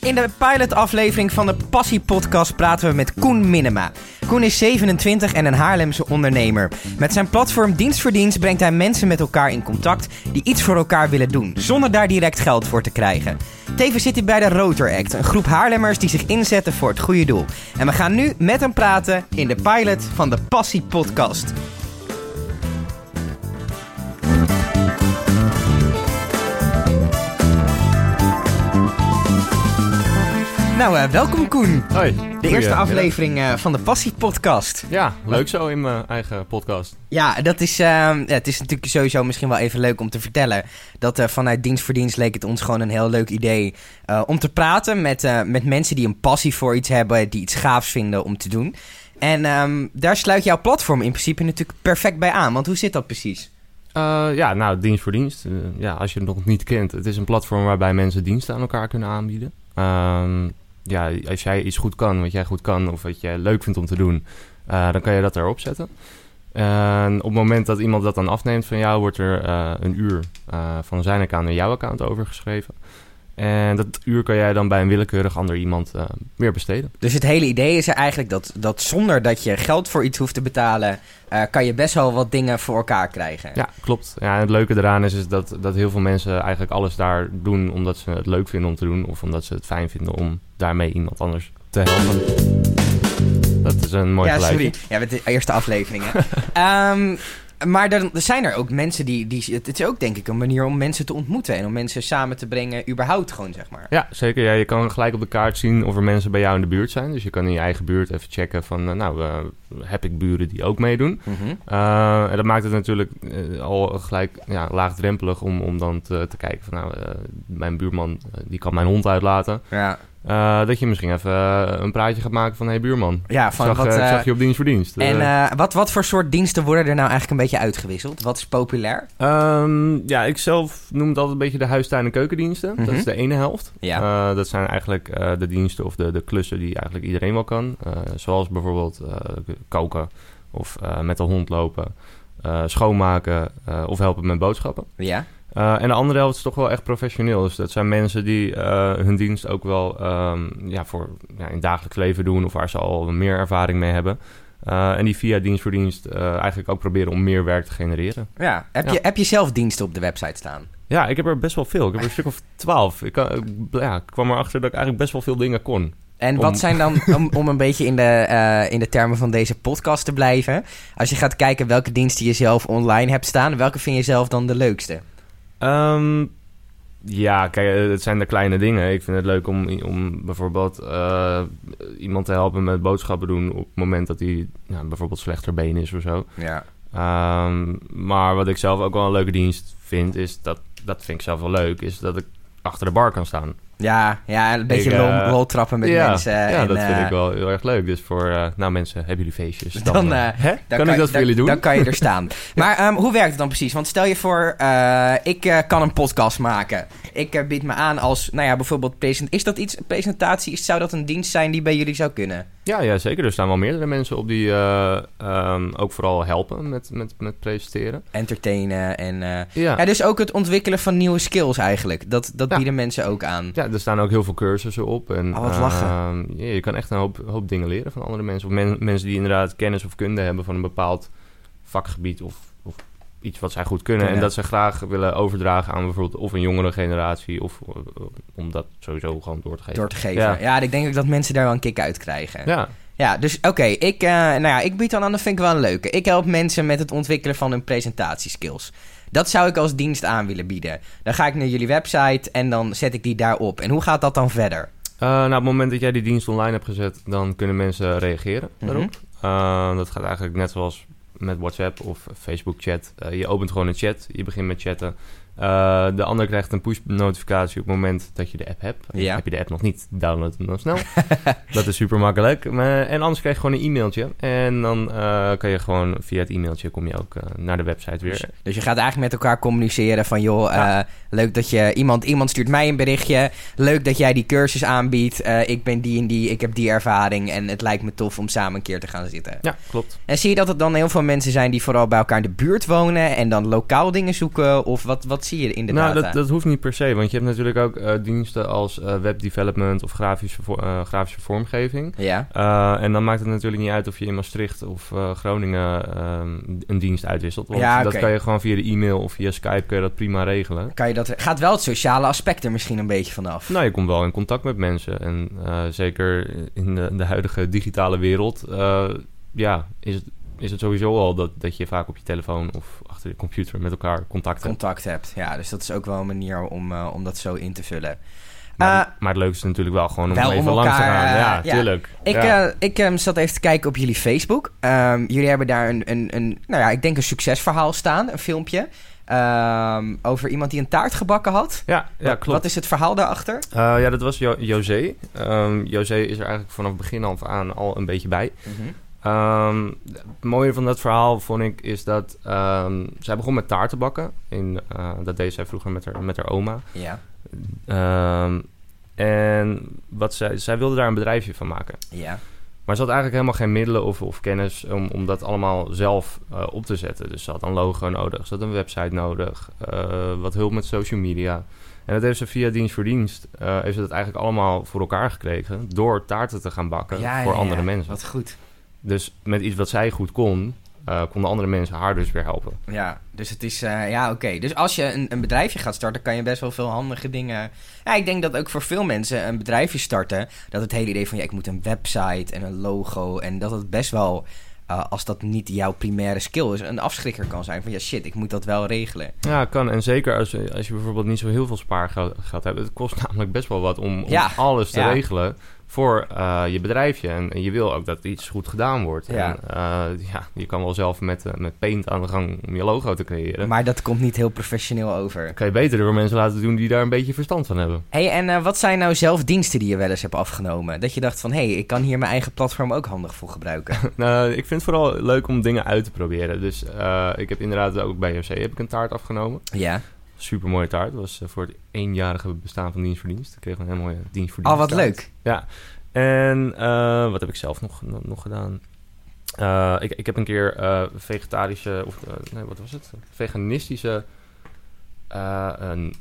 In de pilotaflevering van de Passie Podcast praten we met Koen Minema. Koen is 27 en een Haarlemse ondernemer. Met zijn platform Dienst voor Dienst brengt hij mensen met elkaar in contact die iets voor elkaar willen doen, zonder daar direct geld voor te krijgen. Tevens zit hij bij de Rotor Act, een groep Haarlemmers die zich inzetten voor het goede doel. En we gaan nu met hem praten in de pilot van de Passie Podcast. Nou, eh, welkom Koen. Hoi. De eerste aflevering eh, van de Passie Podcast. Ja, leuk zo in mijn eigen podcast. Ja, dat is, ehm, het is natuurlijk sowieso misschien wel even leuk om te vertellen. Dat eh, vanuit Dienst voor Dienst leek het ons gewoon een heel leuk idee om te praten met, met mensen die een passie voor iets hebben, die iets gaafs vinden om te doen. En ehm, daar sluit jouw platform in principe natuurlijk perfect bij aan. Want hoe zit dat precies? Ja, nou, dienst voor dienst. Ja, als je het nog niet kent. Het is een platform waarbij mensen diensten aan elkaar kunnen aanbieden. Ehm, ja, als jij iets goed kan, wat jij goed kan of wat jij leuk vindt om te doen, eh, dan kan je dat erop zetten. En op het moment dat iemand dat dan afneemt van jou, wordt er eh, een uur eh, van zijn account naar jouw account overgeschreven. En dat uur kan jij dan bij een willekeurig ander iemand eh, weer besteden. Dus het hele idee is er eigenlijk dat, dat zonder dat je geld voor iets hoeft te betalen, eh, kan je best wel wat dingen voor elkaar krijgen. Ja, klopt. Ja, en het leuke eraan is, is dat, dat heel veel mensen eigenlijk alles daar doen omdat ze het leuk vinden om te doen. Of omdat ze het fijn vinden om daarmee iemand anders te helpen. Dat is een mooi ja, sorry. Ja, met de eerste afleveringen. maar dan zijn er ook mensen die, die... Het is ook denk ik een manier om mensen te ontmoeten. En om mensen samen te brengen, überhaupt gewoon, zeg maar. Ja, zeker. Ja, je kan gelijk op de kaart zien of er mensen bij jou in de buurt zijn. Dus je kan in je eigen buurt even checken van... eh, nou, eh, heb ik buren die ook meedoen? Mhm. Eh, en dat maakt het natuurlijk al gelijk ja, laagdrempelig om, om dan te, te kijken van... nou, mijn buurman die kan mijn hond uitlaten. Ja, Eh, dat je misschien even eh, een praatje gaat maken van... hé hey, buurman, ja van zag, wat... eh, ik zag je op dienst voor dienst. en wat, wat voor soort diensten worden er nou eigenlijk een beetje uitgewisseld? Wat is populair? Ehm, ja, ik zelf noem het altijd een beetje de huistuin- en keukendiensten. Mhm. Dat is de ene helft. Ja. Dat zijn eigenlijk de diensten of de, de klussen die eigenlijk iedereen wel kan. Zoals bijvoorbeeld koken of met de hond lopen, schoonmaken of helpen met boodschappen. Ja? Eh, en de andere helft is toch wel echt professioneel. Dus dat zijn mensen die eh, hun dienst ook wel ehm, ja, voor ja, in het dagelijks leven doen... of waar ze al meer ervaring mee hebben. Eh, en die via dienst voor dienst eigenlijk ook proberen om meer werk te genereren. Ja. Heb, Ja. Je, heb je zelf diensten op de website staan? Ja, ik heb er best wel veel. Ik heb er een stuk of twaalf. Ik, kan- ik- ja, ik kwam erachter dat ik eigenlijk best wel veel dingen kon. En Om- wat zijn dan, om, om een beetje in de, in de termen van deze podcast te blijven... als je gaat kijken welke diensten je zelf online hebt staan... welke vind je zelf dan de leukste? Ehm, ja, kijk, eh, het zijn de kleine dingen. Ik vind het leuk om, om bijvoorbeeld eh, iemand te helpen met boodschappen doen... op het moment dat hij nou, bijvoorbeeld slechter been is of zo. Ja. Ehm, maar wat ik zelf ook wel een leuke dienst vind, is dat... dat vind ik zelf wel leuk, is dat ik achter de bar kan staan. Ja, ja een beetje eh, roltrappen met ja, mensen. ja, en, dat vind eh, ik wel heel erg leuk. Dus voor, eh, nou mensen, hebben jullie feestjes? Dan, hè? Dan kan, ik dat voor jullie doen? Dan kan je er staan. Maar ehm, hoe werkt het dan precies? Want stel je voor, ik kan een podcast maken. Ik bied me aan als, nou ja, bijvoorbeeld present. Is dat iets, presentatie? Is- Zou dat een dienst zijn die bij jullie zou kunnen? Ja, ja, zeker. Er staan wel meerdere mensen op die eh, ehm, ook vooral helpen met, met, met presenteren. Entertainen en... Ja. ja, dus ook het ontwikkelen van nieuwe skills eigenlijk. Dat, dat Ja. bieden mensen ook aan. ja, er staan ook heel veel cursussen op. En, Oh, wat lachen. ehm, je kan echt een hoop, hoop dingen leren van andere mensen. Of men- mensen die inderdaad kennis of kunde hebben van een bepaald vakgebied of, of iets wat zij goed kunnen. En dat ze graag willen overdragen aan bijvoorbeeld of een jongere generatie. Of eh, om dat sowieso gewoon door te geven. Door te geven. Ja. Ja. ik denk ook dat mensen daar wel een kick uit krijgen. Ja, Ja, dus oké, ik, eh, nou ja, ik bied dan aan, dat vind ik wel een leuke. Ik help mensen met het ontwikkelen van hun presentatieskills. Dat zou ik als dienst aan willen bieden. Dan ga ik naar jullie website en dan zet ik die daarop. En hoe gaat dat dan verder? Eh, nou, op het moment dat jij die dienst online hebt gezet, dan kunnen mensen reageren Mhm. daarop. Eh, dat gaat eigenlijk net zoals met WhatsApp of Facebook chat. Eh, je opent gewoon een chat, je begint met chatten. Eh, de ander krijgt een push-notificatie op het moment dat je de app hebt. Ja. Heb je de app nog niet, download hem dan snel. dat is super makkelijk. Maar, en anders krijg je gewoon een e-mailtje. En dan eh, kan je gewoon via het e-mailtje kom je ook eh, naar de website weer. Dus, dus je gaat eigenlijk met elkaar communiceren van... joh, Ja. leuk dat je... Iemand, iemand stuurt mij een berichtje. Leuk dat jij die cursus aanbiedt. Ik ben die en die, ik heb die ervaring. En het lijkt me tof om samen een keer te gaan zitten. Ja, klopt. En zie je dat het dan heel veel mensen zijn die vooral bij elkaar in de buurt wonen... en dan lokaal dingen zoeken? Of wat, wat zie je in de nou, data? dat, dat hoeft niet per se. Want je hebt natuurlijk ook eh, diensten als eh, web development of grafische, eh, grafische vormgeving. Ja, en dan maakt het natuurlijk niet uit of je in Maastricht of Groningen ehm, een dienst uitwisselt. Want Ja, dat kan je gewoon via de e-mail of via Skype kun je dat prima regelen. kan je dat... Gaat wel het sociale aspect er misschien een beetje vanaf. Nou, je komt wel in contact met mensen. En zeker in de, de huidige digitale wereld, ja, is het, is het sowieso al dat, dat je vaak op je telefoon of achter je computer met elkaar contact hebt. contact hebt. Ja, dus dat is ook wel een manier om, eh, om dat zo in te vullen. Maar, Eh, maar het leukste is natuurlijk wel gewoon om wel even om langs te gaan. eh, ja, ja. tuurlijk. Ik, ja. ik ehm, zat even te kijken op jullie Facebook. Ehm, jullie hebben daar een, een, een, nou ja, ik denk een succesverhaal staan, een filmpje. ehm, over iemand die een taart gebakken had. ja, ja, klopt. Wat is het verhaal daarachter? Eh, ja, dat was jo José. José is er eigenlijk vanaf het begin af aan al een beetje bij. Ehm, het mooie van dat verhaal vond ik is dat ehm, zij begon met taarten bakken. In, eh, dat deed zij vroeger met haar, met haar oma. Ja, Ehm, en wat zij, zij wilde daar een bedrijfje van maken. ja. Maar ze had eigenlijk helemaal geen middelen of, of kennis om, om dat allemaal zelf eh, op te zetten. Dus ze had een logo nodig, ze had een website nodig, eh, wat hulp met social media. En dat heeft ze via dienst voor dienst, heeft ze dat eigenlijk allemaal voor elkaar gekregen... door taarten te gaan bakken Ja, voor ja, andere ja. mensen. Wat goed. Dus met iets wat zij goed kon, eh, konden andere mensen haar dus weer helpen. Ja, dus het is... eh, ja, oké. Dus als je een, een bedrijfje gaat starten, kan je best wel veel handige dingen... Ja, ik denk dat ook voor veel mensen een bedrijfje starten... dat het hele idee van, ja, ik moet een website en een logo... en dat het best wel, eh, als dat niet jouw primaire skill is... een afschrikker kan zijn van, ja, shit, ik moet dat wel regelen. Ja, kan. En zeker als, je- als je bijvoorbeeld niet zo heel veel spaargeld geld hebt. Het kost namelijk best wel wat om, om Ja, alles te ja. regelen voor eh, je bedrijfje. En, en je wil ook dat iets goed gedaan wordt. Ja. En eh, ja, je kan wel zelf met, eh, met Paint aan de gang om je logo te creëren. Maar dat komt niet heel professioneel over. Kan je beter door mensen laten doen die daar een beetje verstand van hebben. hey, en wat zijn nou zelf diensten die je wel eens hebt afgenomen? Dat je dacht van, hé, hey, ik kan hier mijn eigen platform ook handig voor gebruiken. nou, ik vind het vooral leuk om dingen uit te proberen. Dus ik heb inderdaad ook bij JC heb ik een taart afgenomen. ja. Super mooie taart. Dat was eh, voor het eenjarige bestaan van dienst voor dienst. Ik kreeg een hele mooie dienst voor Oh, wat leuk. Ja. En eh, wat heb ik zelf nog, nog, gedaan? Eh, ik, ik heb een keer vegetarische, of nee, wat was het? Veganistische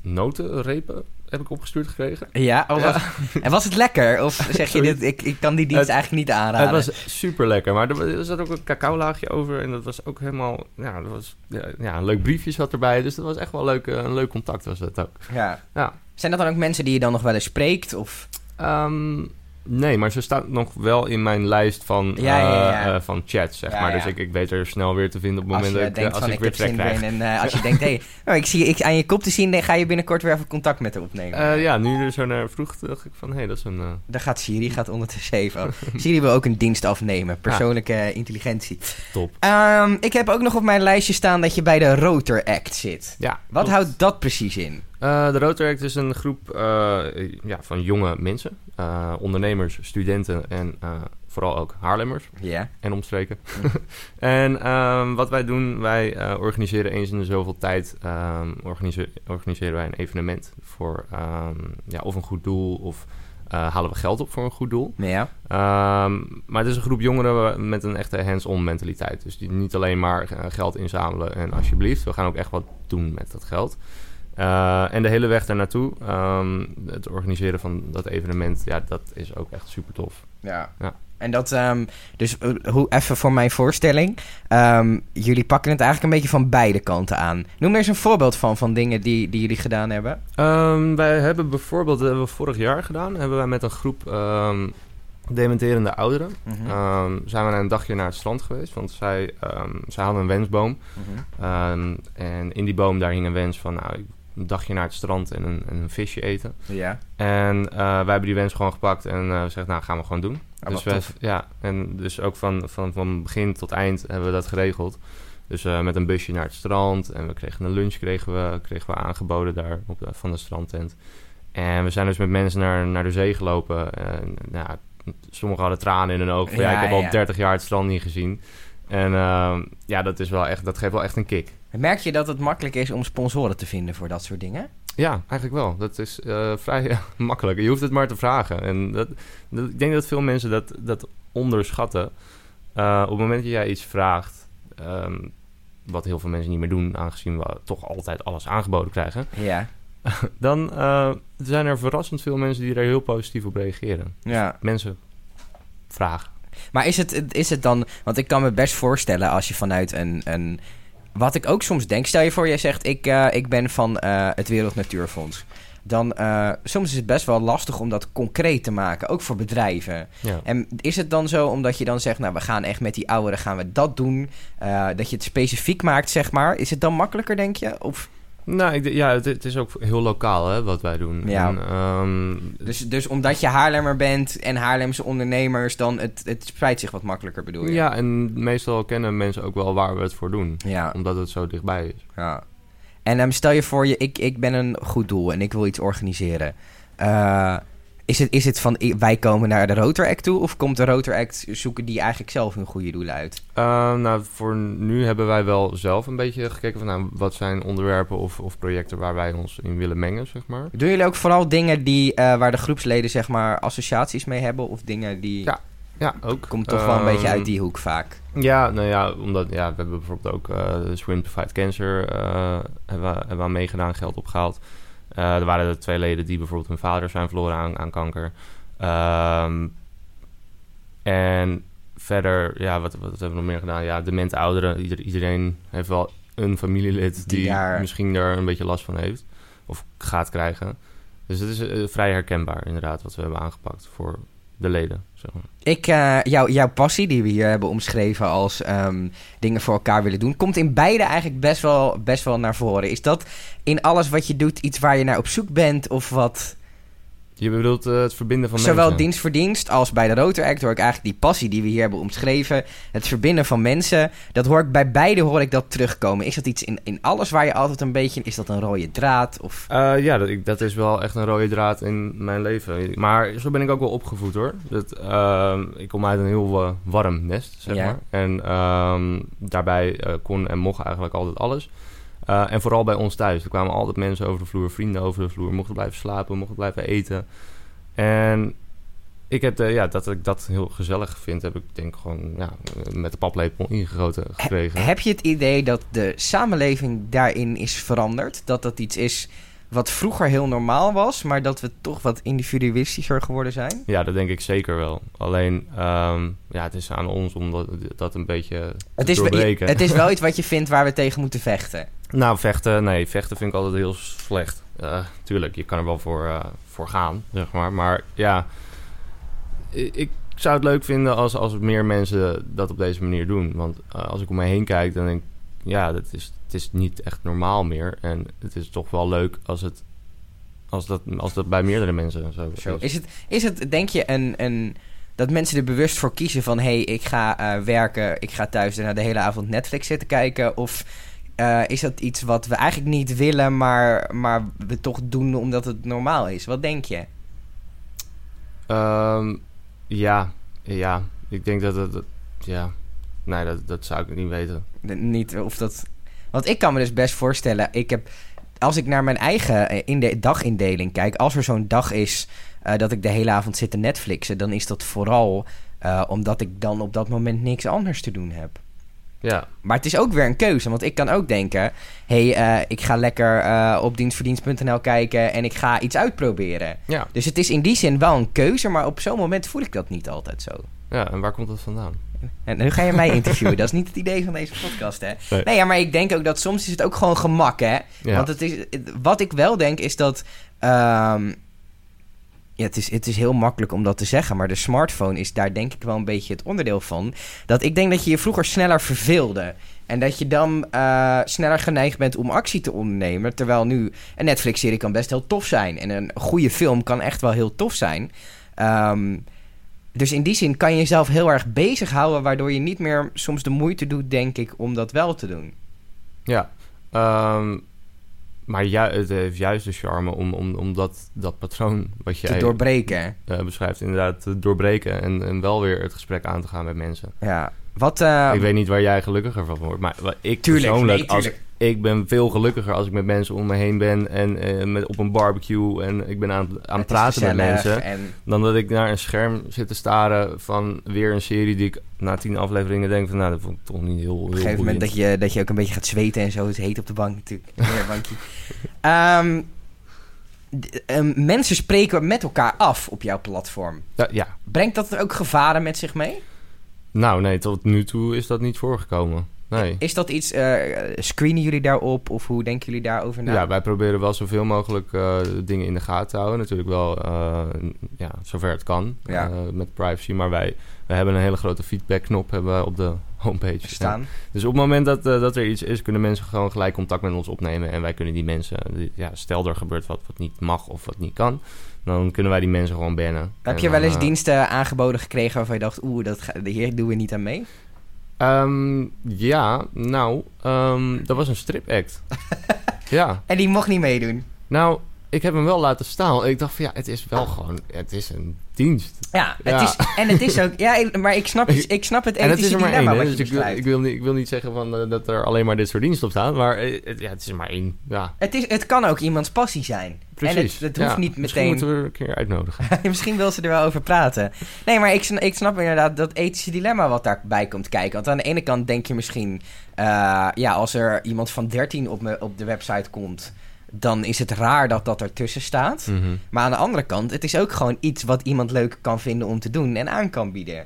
notenrepen heb ik opgestuurd gekregen. Ja, oh, Ja. en was het lekker? Of zeg je dit, ik, ik kan die dienst Het- eigenlijk niet aanraden? Het was super lekker, maar er, er zat ook een cacao-laagje over en dat was ook helemaal, ja, dat was, ja, ja, een leuk briefje zat erbij, dus dat was echt wel leuk, eh, een leuk contact was dat ook. ja. Ja. Zijn dat dan ook mensen die je dan nog wel eens spreekt? Of... Ehm, nee, maar ze staat nog wel in mijn lijst van, Ja, ja, ja. eh, eh, van chats, zeg maar. Dus ik, ik weet er snel weer te vinden op het moment dat ik, eh, denkt als van, ik, ik, weer trek krijg. En als je denkt, hé, hey, oh, ik zie ik aan je kop te zien, dan ga je binnenkort weer even contact met haar opnemen. Ja, nu er zo naar vroeg, dacht ik van, hé, dat is een... Daar gaat Siri, gaat ondertussen even. Oh, Siri wil ook een dienst afnemen, persoonlijke intelligentie. Top. Ehm, ik heb ook nog op mijn lijstje staan dat je bij de Rotor Act zit. ja, Wat klopt. houdt dat precies in? Eh, de Rotaract is een groep eh, ja, van jonge mensen, eh, ondernemers, studenten en vooral ook Haarlemmers Ja. en omstreken. en ehm, wat wij doen, wij organiseren eens in de zoveel tijd ehm, organise- organiseren wij een evenement voor ehm, ja, of een goed doel of halen we geld op voor een goed doel. Ja. Ehm, maar het is een groep jongeren met een echte hands-on mentaliteit. Dus die niet alleen maar geld inzamelen en alsjeblieft, we gaan ook echt wat doen met dat geld. Eh, en de hele weg daar naartoe, ehm, het organiseren van dat evenement, ja, dat is ook echt super tof. Ja. Ja. En dat, ehm, dus eh, hoe, even voor mijn voorstelling. Ehm, jullie pakken het eigenlijk een beetje van beide kanten aan. Noem er eens een voorbeeld van, van dingen die, die jullie gedaan hebben. Wij hebben bijvoorbeeld, dat hebben we vorig jaar gedaan, hebben wij met een groep dementerende ouderen, Mhm. zijn we een dagje naar het strand geweest. Want zij, ehm, zij hadden een wensboom. Mhm. En in die boom daar hing een wens van, nou, een dagje naar het strand en een, en een visje eten. Ja. En eh, wij hebben die wens gewoon gepakt en eh gezegd, nou, gaan we gewoon doen. Ah, dus we, ja, en dus ook van, van, van begin tot eind hebben we dat geregeld. Dus eh, met een busje naar het strand en we kregen een lunch kregen we, kregen we aangeboden daar op de, van de strandtent. En we zijn dus met mensen naar, naar de zee gelopen. En, nou, sommigen hadden tranen in hun ogen. Ja, Ja, ik heb al ja. 30 jaar het strand niet gezien. En ehm, ja, dat, is wel echt, dat geeft wel echt een kick. Merk je dat het makkelijk is om sponsoren te vinden voor dat soort dingen? Ja, eigenlijk wel. Dat is eh, vrij makkelijk. Je hoeft het maar te vragen. En dat, dat- ik denk dat veel mensen dat, dat onderschatten. Eh, op het moment dat jij iets vraagt, ehm, wat heel veel mensen niet meer doen, aangezien we toch altijd alles aangeboden krijgen. Ja. Dan eh, zijn er verrassend veel mensen die er heel positief op reageren. ja. Mensen vragen. Maar is het, is het dan... Want ik kan me best voorstellen als je vanuit een... een wat ik ook soms denk... Stel je voor, jij zegt... Ik, eh, ik ben van eh, het Wereld Natuurfonds. Dan eh, soms is het best wel lastig om dat concreet te maken. Ook voor bedrijven. Ja. En is het dan zo omdat je dan zegt... Nou, we gaan echt met die ouderen gaan we dat doen. dat je het specifiek maakt, zeg maar. Is het dan makkelijker, denk je? Of, Nou, ik, ja, het, het is ook heel lokaal hè, wat wij doen. Ja. En, ehm, dus, dus omdat je Haarlemmer bent en Haarlemse ondernemers... dan het, het spreidt zich wat makkelijker, bedoel je? ja, en meestal kennen mensen ook wel waar we het voor doen. Ja. Omdat het zo dichtbij is. Ja. En ehm, stel je voor, je, ik, ik ben een goed doel en ik wil iets organiseren. Eh, is, het, is het van wij komen naar de Rotor Act toe? Of komt de Rotor Act zoeken die eigenlijk zelf hun goede doel uit? Uh, nou, voor nu hebben wij wel zelf een beetje gekeken van nou, wat zijn onderwerpen of, of projecten waar wij ons in willen mengen, zeg maar. Doen jullie ook vooral dingen die, eh, waar de groepsleden zeg maar associaties mee hebben? Of dingen die... Ja, Ja, ook. Komt toch wel een beetje Ehm, uit die hoek vaak. Ja, nou ja, omdat ja, we hebben bijvoorbeeld ook eh de Swim to Fight Cancer eh, hebben, we, hebben we aan meegedaan, geld opgehaald. Eh, er waren er twee leden die bijvoorbeeld hun vader zijn verloren aan, aan kanker. Ehm, en verder, ja, wat, wat hebben we nog meer gedaan? Ja, demente ouderen. Ieder, iedereen heeft wel een familielid Die die, daar- misschien daar een beetje last van heeft. Of gaat krijgen. Dus het is eh, vrij herkenbaar inderdaad wat we hebben aangepakt voor de leden. Zeg maar. Ik, eh, jou, jouw passie die we hier hebben omschreven als ehm, dingen voor elkaar willen doen, komt in beide eigenlijk best wel, best wel naar voren. Is dat in alles wat je doet iets waar je naar op zoek bent of wat? Je bedoelt eh, het verbinden van Zowel mensen? dienst voor dienst als bij de Rotor Act hoor ik eigenlijk die passie die we hier hebben omschreven. Het verbinden van mensen. Dat hoor ik bij beide hoor ik dat terugkomen. Is dat iets in, in alles waar je altijd een beetje... Is dat een rode draad? Of... Eh, ja, dat, ik, dat is wel echt een rode draad in mijn leven. Maar zo ben ik ook wel opgevoed hoor. Dat, ehm, ik kom uit een heel eh, warm nest, zeg Ja. maar. En ehm, daarbij kon en mocht eigenlijk altijd alles. Eh, en vooral bij ons thuis. Er kwamen altijd mensen over de vloer, vrienden over de vloer. Mochten blijven slapen, mochten blijven eten. En ik heb, de, ja, dat ik dat heel gezellig vind, heb ik denk gewoon ja, met de paplepel ingegoten gekregen. Heb je het idee dat de samenleving daarin is veranderd? Dat dat iets is wat vroeger heel normaal was, maar dat we toch wat individualistischer geworden zijn? Ja, dat denk ik zeker wel. Alleen, ehm, ja, het is aan ons om dat, dat een beetje te Het is, wel- doorbreken. het is wel iets wat je vindt waar we tegen moeten vechten. Nou, vechten, nee, vechten vind ik altijd heel slecht. Eh, tuurlijk, je kan er wel voor, eh, voor gaan, zeg maar. Maar ja, ik, zou het leuk vinden als, als meer mensen dat op deze manier doen. Want eh, als ik om me heen kijk, dan denk ik, ja, dat is, het is niet echt normaal meer. En het is toch wel leuk als het, als dat, als dat bij meerdere mensen zo, is. Is, het, is het, denk je, een, een, dat mensen er bewust voor kiezen van... hé, hey, ik ga werken, ik ga thuis daarna de hele avond Netflix zitten kijken... of eh, is dat iets wat we eigenlijk niet willen, maar, maar we toch doen omdat het normaal is? Wat denk je? Ehm, ja, ja, ik denk dat het, dat- ja, nee, dat, dat zou ik niet weten. De- Niet of dat... Want ik kan me dus best voorstellen, ik heb... Als ik naar mijn eigen eh, inde- dagindeling kijk, als er zo'n dag is eh, dat ik de hele avond zit te Netflixen, dan is dat vooral omdat ik dan op dat moment niks anders te doen heb. Ja, Maar het is ook weer een keuze, want ik kan ook denken: hé, hey, eh, ik ga lekker eh, op dienstverdienst.nl kijken en ik ga iets uitproberen. ja, Dus het is in die zin wel een keuze, maar op zo'n moment voel ik dat niet altijd zo. ja, en waar komt dat vandaan? En nu ga je mij interviewen. dat is niet het idee van deze podcast, hè? Nee. Nee, ja, maar ik denk ook dat soms is het ook gewoon gemak, hè? Ja. Want het is, wat ik wel denk is dat. ehm, ja, het, is, het is heel makkelijk om dat te zeggen, maar de smartphone is daar denk ik wel een beetje het onderdeel van. Dat ik denk dat je je vroeger sneller verveelde. En dat je dan eh, sneller geneigd bent om actie te ondernemen. Terwijl nu een Netflix-serie kan best heel tof zijn. En een goede film kan echt wel heel tof zijn. Ehm, dus in die zin kan je jezelf heel erg bezighouden, waardoor je niet meer soms de moeite doet, denk ik, om dat wel te doen. Ja, ehm, maar ju het heeft juist de charme om, om, om dat, dat patroon wat Te jij doorbreken. eh, beschrijft inderdaad te doorbreken en, en wel weer het gesprek aan te gaan met mensen. Ja. Wat, eh, ik weet niet waar jij gelukkiger van wordt, maar ik Tuurlijk, persoonlijk, nee, als. Ik ben veel gelukkiger als ik met mensen om me heen ben en eh, met, op een barbecue en ik ben aan, aan het praten met mensen. En, Dan dat ik naar een scherm zit te staren van weer een serie die ik na tien afleveringen denk van nou, dat vond ik toch niet heel, op een gegeven moment dat je, dat je ook een beetje gaat zweten en zo. Het heet op de bank natuurlijk. Ehm, ehm, mensen spreken met elkaar af op jouw platform. Ja, ja, Brengt dat er ook gevaren met zich mee? nou nee, tot nu toe is dat niet voorgekomen. Nee. Is dat iets, eh, screenen jullie daarop of hoe denken jullie daarover na? Ja, wij proberen wel zoveel mogelijk eh, dingen in de gaten te houden. Natuurlijk wel, eh, ja, zover het kan Ja. met privacy. Maar wij, wij hebben een hele grote feedbackknop hebben we op de homepage staan. Dus op het moment dat, dat er iets is, kunnen mensen gewoon gelijk contact met ons opnemen. En wij kunnen die mensen, die- ja, stel er gebeurt wat wat niet mag of wat niet kan, dan kunnen wij die mensen gewoon bannen. Heb je wel eens diensten aangeboden gekregen waarvan je dacht, oeh, dat ga, hier doen we niet aan mee? Ehm, ja, nou, ehm, dat was een stripact. ja, En die mocht niet meedoen. nou, ik heb hem wel laten staan. Ik dacht van ja, het is wel gewoon, het is een dienst. Ja, het. Is, en het is ook... Ja, maar ik snap, ik snap het En het is er maar één. Dus ik wil, beschrijft. ik, wil niet, ik wil niet zeggen van, eh, dat er alleen maar dit soort diensten op staan. Maar eh, het, ja, het is er maar één. Ja, Het, is, het kan ook iemands passie zijn. Precies. En het, het hoeft Ja, niet Misschien meteen... moeten we er een keer uitnodigen. Misschien wil ze er wel over praten. Nee, maar ik, sn- ik snap inderdaad dat ethische dilemma wat daarbij komt kijken. Want aan de ene kant denk je misschien... eh, ja, als er iemand van 13 op, me, op de website komt... dan is het raar dat dat ertussen staat. Mhm. Maar aan de andere kant, het is ook gewoon iets... wat iemand leuk kan vinden om te doen en aan kan bieden.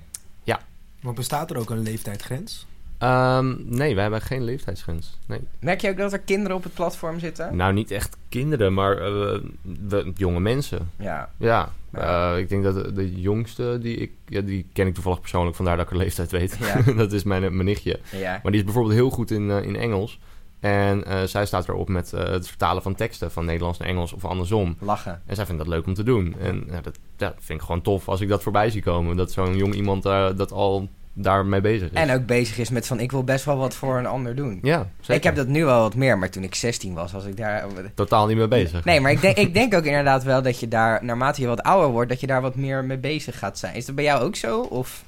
Maar bestaat er ook een leeftijdsgrens? Ehm, nee, wij hebben geen leeftijdsgrens. Nee. Merk je ook dat er kinderen op het platform zitten? Nou, niet echt kinderen, maar eh, jonge mensen. Ja. Ja, Ja. eh, ik denk dat de, de jongste, die, ik, ja, die ken ik toevallig persoonlijk, vandaar dat ik haar leeftijd weet. Ja. dat is mijn, mijn nichtje. ja. Maar die is bijvoorbeeld heel goed in, eh, in Engels. En eh, zij staat erop met eh, het vertalen van teksten van Nederlands naar Engels of andersom. Lachen. En zij vindt dat leuk om te doen. En ja, dat ja, vind ik gewoon tof als ik dat voorbij zie komen. Dat zo'n jong iemand eh, dat al daarmee bezig is. En ook bezig is met van, ik wil best wel wat voor een ander doen. ja, zeker. Ik heb dat nu wel wat meer, maar toen ik 16 was, was ik daar... Totaal niet mee bezig. Nee, maar ik denk, ik denk ook inderdaad wel dat je daar, naarmate je wat ouder wordt, dat je daar wat meer mee bezig gaat zijn. Is dat bij jou ook zo? Of,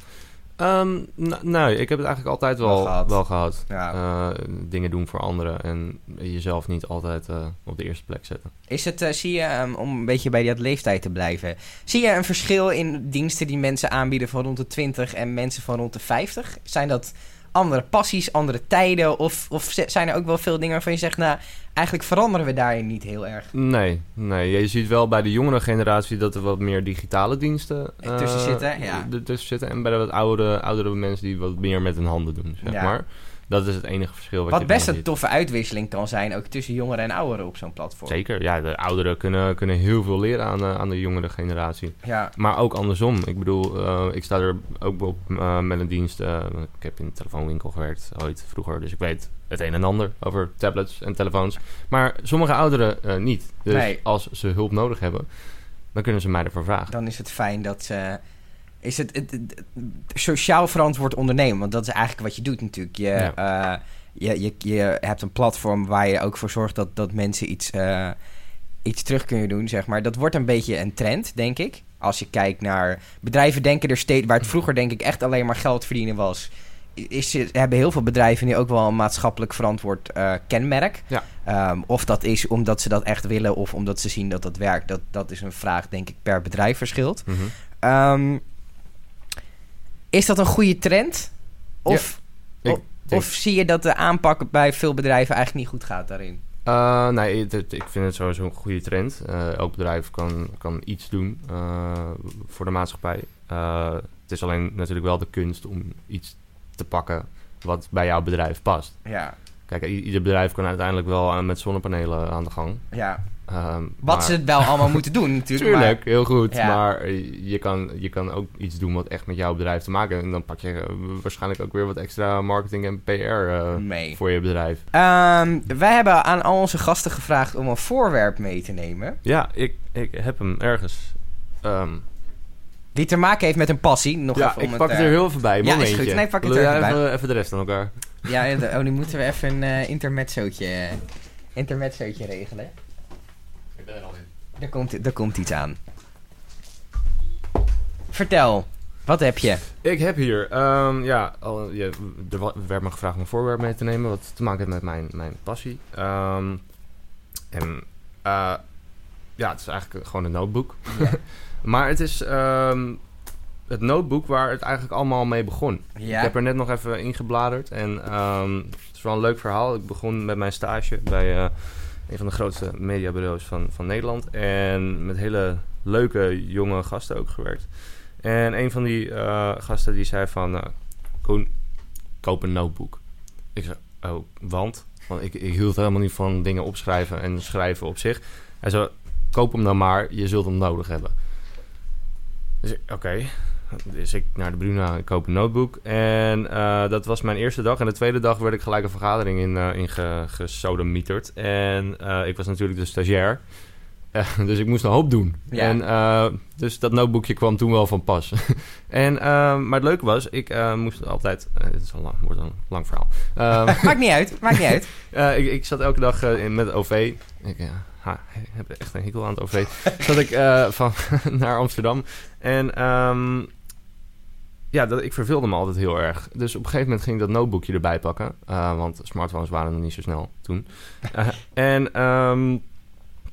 Ehm, n- nee, ik heb het eigenlijk altijd wel, Wel gehad. wel gehad. ja. Eh, dingen doen voor anderen en jezelf niet altijd eh, op de eerste plek zetten. Is het, eh, zie je, ehm, om een beetje bij die leeftijd te blijven, zie je een verschil in diensten die mensen aanbieden van rond de 20 en mensen van rond de 50? Zijn dat andere passies, andere tijden? Of, of zijn er ook wel veel dingen waarvan je zegt, nou, eigenlijk veranderen we daarin niet heel erg? Nee, nee, je ziet wel bij de jongere generatie dat er wat meer digitale diensten Tussen zitten, ja. tussen zitten. En bij de wat oudere, oudere mensen die wat meer met hun handen doen, zeg Ja. maar. Dat is het enige verschil wat, Wat best een toffe uitwisseling kan zijn, ook tussen jongeren en ouderen op zo'n platform. Zeker, ja, de ouderen kunnen, kunnen heel veel leren aan, de- aan de jongere generatie. Ja, Maar ook andersom. Ik bedoel, eh, ik sta er ook op eh, met een dienst. eh, ik heb in een telefoonwinkel gewerkt ooit vroeger. Dus ik weet het een en ander over tablets en telefoons. Maar sommige ouderen eh, niet. Dus Nee. als ze hulp nodig hebben, dan kunnen ze mij ervoor vragen. dan is het fijn dat ze... Is het, het- het- het sociaal verantwoord ondernemen? Want dat is eigenlijk wat je doet natuurlijk. Je, eh, je, je, je hebt een platform waar je ook voor zorgt dat, dat mensen iets, eh, iets terug kunnen doen, zeg maar. Dat wordt een beetje een trend, denk ik. Als je kijkt naar bedrijven denken er steeds... Waar het vroeger denk ik echt alleen maar geld verdienen was... Is, hebben heel veel bedrijven nu ook wel een maatschappelijk verantwoord eh, kenmerk. Ja. Ehm, of dat is omdat ze dat echt willen of omdat ze zien dat dat werkt. Dat, dat is een vraag, denk ik, per bedrijf verschilt. Mhm. Ehm, is dat een goede trend? Of, Ik of, zie je dat de aanpak bij veel bedrijven eigenlijk niet goed gaat daarin? Eh, nee, het- ik vind het sowieso een goede trend. Eh, elk bedrijf kan, kan iets doen eh, voor de maatschappij. Het is alleen natuurlijk wel de kunst om iets te pakken wat bij jouw bedrijf past. Ja, Kijk, ieder bedrijf kan uiteindelijk wel aan- met zonnepanelen aan de gang. ja. Ehm, Wat maar- ze wel allemaal moeten doen natuurlijk. Tuurlijk, heel goed. Ja. Maar je kan, je kan ook iets doen wat echt met jouw bedrijf te maken heeft. En dan pak je eh, waarschijnlijk ook weer wat extra marketing en PR eh, Maar mee. voor je bedrijf. Ehm, wij hebben aan al onze gasten gevraagd om een voorwerp mee te nemen. Ja, ik, ik heb hem ergens. Ehm, Die te maken heeft met een passie. Nog ja, even om ik pak het eh, er heel even bij. ja, is goed. Nee, pak het er even bij. even, even de rest aan elkaar. Ja, oh, nu moeten we even een eh intermezzootje, intermezzootje regelen. Ik ben er al in. Er komt, er komt iets aan. Vertel, wat heb je? Ik heb hier, ehm, ja, al, ja, er werd me gevraagd om een voorwerp mee te nemen wat te maken heeft met mijn, mijn passie. Ehm, en eh, ja, het is eigenlijk gewoon een notebook. Ja. maar het is ehm, het notebook waar het eigenlijk allemaal mee begon. Ja. Ik heb er net nog even ingebladerd en ehm, het is wel een leuk verhaal. Ik begon met mijn stage bij eh, een van de grootste mediabureaus van, van Nederland. En met hele leuke jonge gasten ook gewerkt. En een van die eh, gasten die zei van... eh, Koen, koop een notebook. Ik zei, oh, want? Want ik, ik hield helemaal niet van dingen opschrijven en schrijven op zich. Hij zei, koop hem dan maar, je zult hem nodig hebben. Dus ik, oké. Dus ik naar de Bruna, ik koop een notebook. En eh, dat was mijn eerste dag. En de tweede dag werd ik gelijk een vergadering in, eh in ge, gesodemieterd. En eh, ik was natuurlijk de stagiair. Dus ik moest een hoop doen. Ja. En, dus dat notebookje kwam toen wel van pas. en, maar het leuke was, ik moest altijd... het is al lang, wordt een lang verhaal. Ehm, Maakt niet uit, maakt niet uit. ik, ik zat elke dag in, met OV. Ik ha, heb echt een hekel aan het OV. zat ik van naar Amsterdam. En ehm, ja, dat, ik verveelde me altijd heel erg. Dus op een gegeven moment ging ik dat notebookje erbij pakken. eh, want smartphones waren nog niet zo snel toen. Eh, en ehm,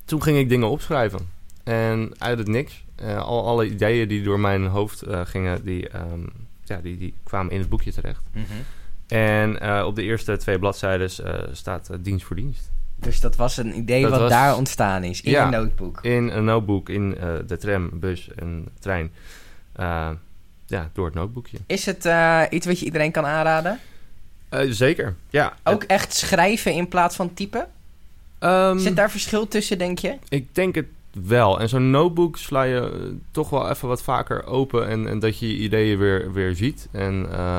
toen ging ik dingen opschrijven. En uit het niks. eh, al alle ideeën die door mijn hoofd gingen, die, ehm, ja, die, die kwamen in het boekje terecht. Mhm. En op de eerste twee bladzijden staat dienst voor dienst. Dus dat was een idee Dat wat was- daar ontstaan is, in Ja. een notebook. In een notebook, in de tram, bus en trein. Ja, door het notebookje. Is het eh, iets wat je iedereen kan aanraden? Eh, zeker, ja. Ook echt schrijven in plaats van typen? Ehm, Zit daar verschil tussen, denk je? Ik denk het wel. En zo'n notebook sla je eh, toch wel even wat vaker open... en, en dat je je ideeën weer, weer ziet. En,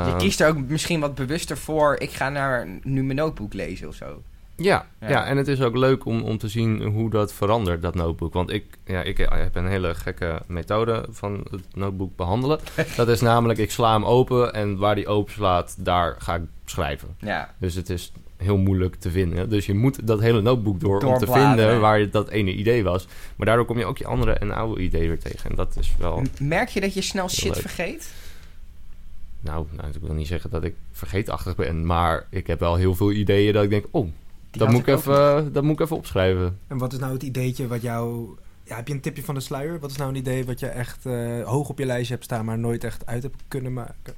je kiest er ook misschien wat bewuster voor. Ik ga naar nu mijn notebook lezen of zo. Ja, Ja. ja. en het is ook leuk om, om te zien hoe dat verandert, dat notebook. Want ik, ja, ik heb een hele gekke methode van het notebook behandelen. dat is namelijk, ik sla hem open en waar die open slaat, daar ga ik schrijven. Ja. Dus het is heel moeilijk te vinden. Dus je moet dat hele notebook door om te vinden waar dat ene idee was. Maar daardoor kom je ook je andere en oude idee weer tegen. En dat is wel... Merk je dat je snel shit leuk. vergeet? Nou, nou, ik wil niet zeggen dat ik vergeetachtig ben. Maar ik heb wel heel veel ideeën dat ik denk... Oh, dat moet, ik even, dat moet ik even opschrijven. En wat is nou het ideetje wat jou... Ja, heb je een tipje van de sluier? Wat is nou een idee wat je echt eh, hoog op je lijstje hebt staan... maar nooit echt uit hebt kunnen maken?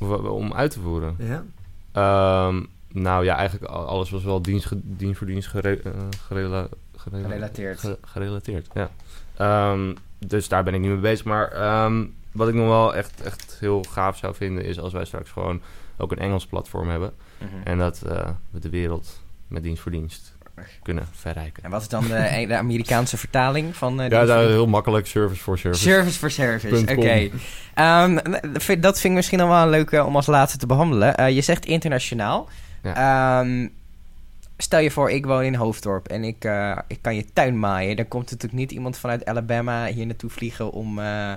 Of- Om uit te voeren. Ja? Ehm, nou ja, eigenlijk al- alles was wel dienst, dienst voor dienst gere, eh, gerela- gerela- Gerelateerd. ge- gerelateerd. Ja. Ehm, dus daar ben ik niet mee bezig. Maar ehm, wat ik nog wel echt, echt heel gaaf zou vinden is als wij straks gewoon ook een Engels platform hebben. Mhm. En dat eh, we de wereld met dienst voor dienst kunnen verrijken. En wat is dan de, de Amerikaanse vertaling van... eh, Ja, dat is heel makkelijk. Service voor service. Service for service, oké. Ehm, dat vind- ik misschien nog wel een leuke om als laatste te behandelen. Eh, je zegt internationaal. Ehm, stel je voor, ik woon in Hoofddorp en ik, eh, ik kan je tuin maaien. Dan komt natuurlijk niet iemand vanuit Alabama hier naartoe vliegen om, eh,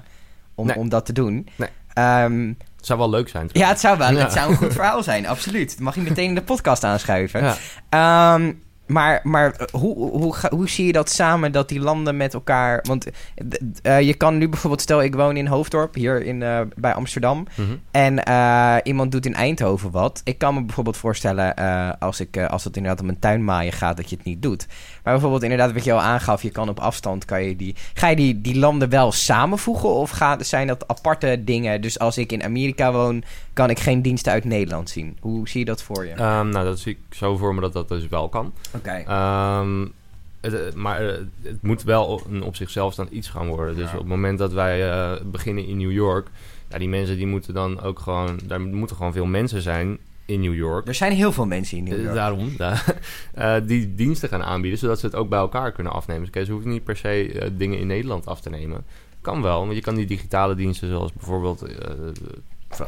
om, Nee. om dat te doen. Nee. Ehm, Het zou wel leuk zijn. ja, het zou wel. Ja. Het zou een goed verhaal zijn, absoluut. Dan mag je meteen in de podcast aanschuiven. Ja. Ehm, maar maar eh, hoe, hoe, ga- hoe zie je dat samen, dat die landen met elkaar... Want eh, eh, je kan nu bijvoorbeeld... Stel, ik woon in Hoofddorp, hier in, eh, bij Amsterdam. Mhm. En eh, iemand doet in Eindhoven wat. Ik kan me bijvoorbeeld voorstellen, eh, als, ik, als het inderdaad om een tuinmaaien gaat, dat je het niet doet. Maar bijvoorbeeld inderdaad wat je al aangaf, je kan op afstand, kan je die... Ga je die, die landen wel samenvoegen of gaat, zijn dat aparte dingen? Dus als ik in Amerika woon, kan ik geen diensten uit Nederland zien. Hoe zie je dat voor je? Ehm, nou, dat zie ik zo voor me dat dat dus wel kan. Oké. Ehm, het, eh, maar eh, het moet wel een op zichzelf staan iets gaan worden. Dus Ja. op het moment dat wij eh, beginnen in New York... Ja, die mensen die moeten dan ook gewoon... Daar moeten gewoon veel mensen zijn in New York. Er zijn heel veel mensen in New York. Daarom, da- die diensten gaan aanbieden, zodat ze het ook bij elkaar kunnen afnemen. Dus ze hoeven niet per se dingen in Nederland af te nemen. Kan wel, want je kan die digitale diensten, zoals bijvoorbeeld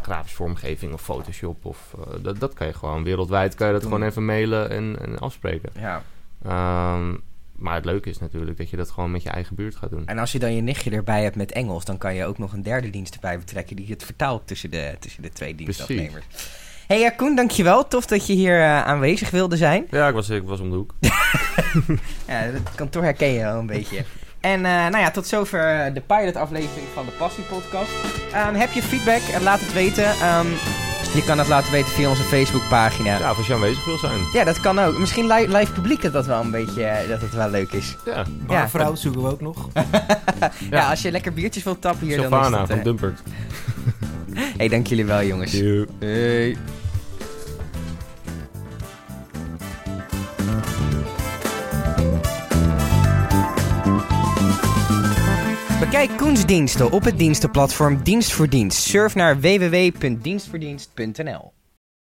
grafische vormgeving of Photoshop, of, eh, dat, dat kan je gewoon wereldwijd, kan je dat Doen. gewoon even mailen en, en afspreken. Ja. Ehm, maar het leuke is natuurlijk dat je dat gewoon met je eigen buurt gaat doen. En als je dan je nichtje erbij hebt met Engels, dan kan je ook nog een derde dienst erbij betrekken die het vertaalt tussen de, tussen de twee dienstafnemers. Hey ja, Koen, dankjewel. Tof dat je hier eh, aanwezig wilde zijn. Ja, ik was, ik was om de hoek. Ja, het kantoor herken je wel een beetje. En eh, nou ja, tot zover de pilot-aflevering van de Passie Podcast. Ehm, heb je feedback? Eh, Laat het weten. Ehm, je kan het laten weten via onze Facebookpagina. Ja, of als je aanwezig wil zijn. Ja, dat kan ook. Misschien li- live publiek dat dat wel een beetje eh, dat het wel leuk is. Ja, Barvrouw zoeken we ook nog. Ja, als je lekker biertjes wilt tappen hier, dan is dat... van Dumpert. hey, dank jullie wel, jongens. Hey. Bekijk Koens diensten op het dienstenplatform Dienst voor Dienst. Surf naar www.dienstvoordienst.nl